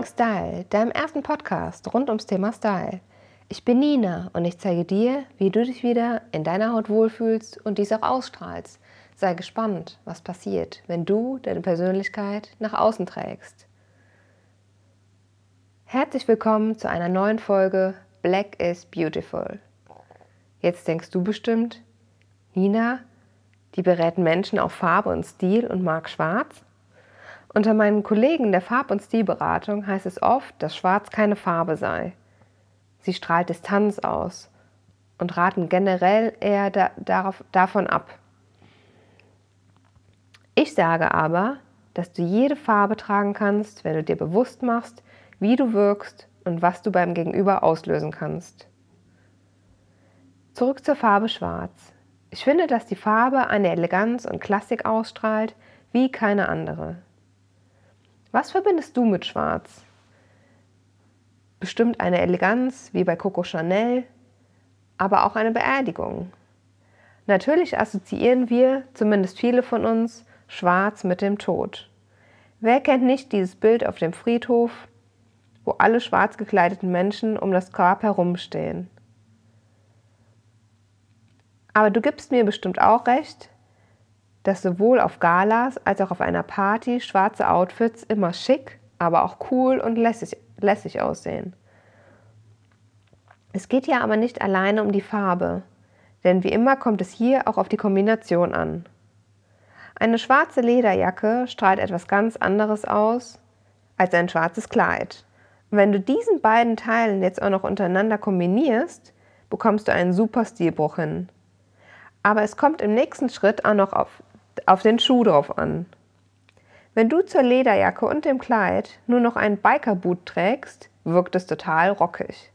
Rethink Style, deinem ersten Podcast rund ums Thema Style. Ich bin Nina und ich zeige dir, wie du dich wieder in deiner Haut wohlfühlst und dies auch ausstrahlst. Sei gespannt, was passiert, wenn du deine Persönlichkeit nach außen trägst. Herzlich willkommen zu einer neuen Folge Black is Beautiful. Jetzt denkst du bestimmt, Nina, die berät Menschen auf Farbe und Stil und mag Schwarz? Unter meinen Kollegen der Farb- und Stilberatung heißt es oft, dass Schwarz keine Farbe sei. Sie strahlt Distanz aus und raten generell eher da, darauf, davon ab. Ich sage aber, dass du jede Farbe tragen kannst, wenn du dir bewusst machst, wie du wirkst und was du beim Gegenüber auslösen kannst. Zurück zur Farbe Schwarz. Ich finde, dass die Farbe eine Eleganz und Klassik ausstrahlt wie keine andere. Was verbindest du mit Schwarz? Bestimmt eine Eleganz wie bei Coco Chanel, aber auch eine Beerdigung. Natürlich assoziieren wir, zumindest viele von uns, Schwarz mit dem Tod. Wer kennt nicht dieses Bild auf dem Friedhof, wo alle schwarz gekleideten Menschen um das Grab herumstehen? Aber du gibst mir bestimmt auch recht, dass sowohl auf Galas als auch auf einer Party schwarze Outfits immer schick, aber auch cool und lässig, lässig aussehen. Es geht ja aber nicht alleine um die Farbe, denn wie immer kommt es hier auch auf die Kombination an. Eine schwarze Lederjacke strahlt etwas ganz anderes aus als ein schwarzes Kleid. wenn du diesen beiden Teilen jetzt auch noch untereinander kombinierst, bekommst du einen super Stilbruch hin. Aber es kommt im nächsten Schritt auch noch auf auf den Schuh drauf an. Wenn du zur Lederjacke und dem Kleid nur noch einen Bikerboot trägst, wirkt es total rockig.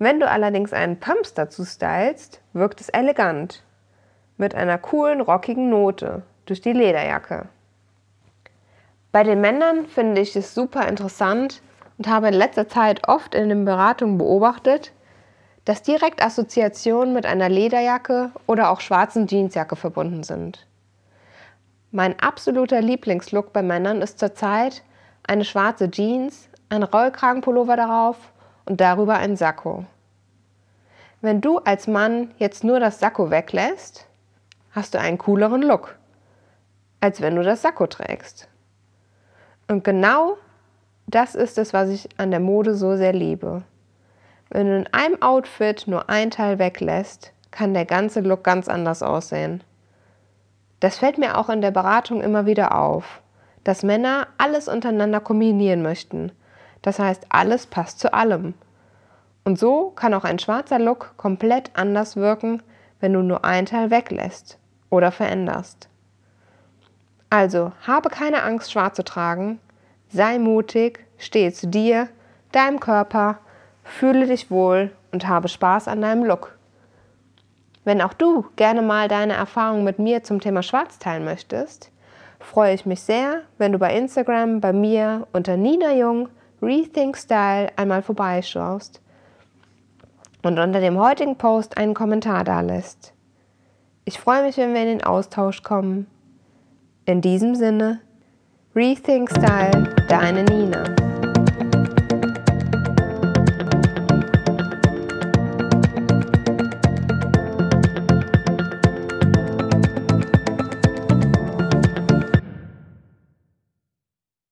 Wenn du allerdings einen Pumps dazu stylst, wirkt es elegant, mit einer coolen, rockigen Note durch die Lederjacke. Bei den Männern finde ich es super interessant und habe in letzter Zeit oft in den Beratungen beobachtet, dass direkt Assoziationen mit einer Lederjacke oder auch schwarzen Jeansjacke verbunden sind. Mein absoluter Lieblingslook bei Männern ist zurzeit eine schwarze Jeans, ein Rollkragenpullover darauf und darüber ein Sakko. Wenn du als Mann jetzt nur das Sakko weglässt, hast du einen cooleren Look, als wenn du das Sakko trägst. Und genau das ist es, was ich an der Mode so sehr liebe. Wenn du in einem Outfit nur ein Teil weglässt, kann der ganze Look ganz anders aussehen. Das fällt mir auch in der Beratung immer wieder auf, dass Männer alles untereinander kombinieren möchten. Das heißt, alles passt zu allem. Und so kann auch ein schwarzer Look komplett anders wirken, wenn du nur ein Teil weglässt oder veränderst. Also, habe keine Angst, schwarz zu tragen, sei mutig, stehe zu dir, deinem Körper, fühle dich wohl und habe Spaß an deinem Look. Wenn auch du gerne mal deine Erfahrungen mit mir zum Thema Schwarz teilen möchtest, freue ich mich sehr, wenn du bei Instagram bei mir unter Nina Jung Rethink Style einmal vorbeischaust und unter dem heutigen Post einen Kommentar da lässt. Ich freue mich, wenn wir in den Austausch kommen. In diesem Sinne, Rethink Style, deine Nina.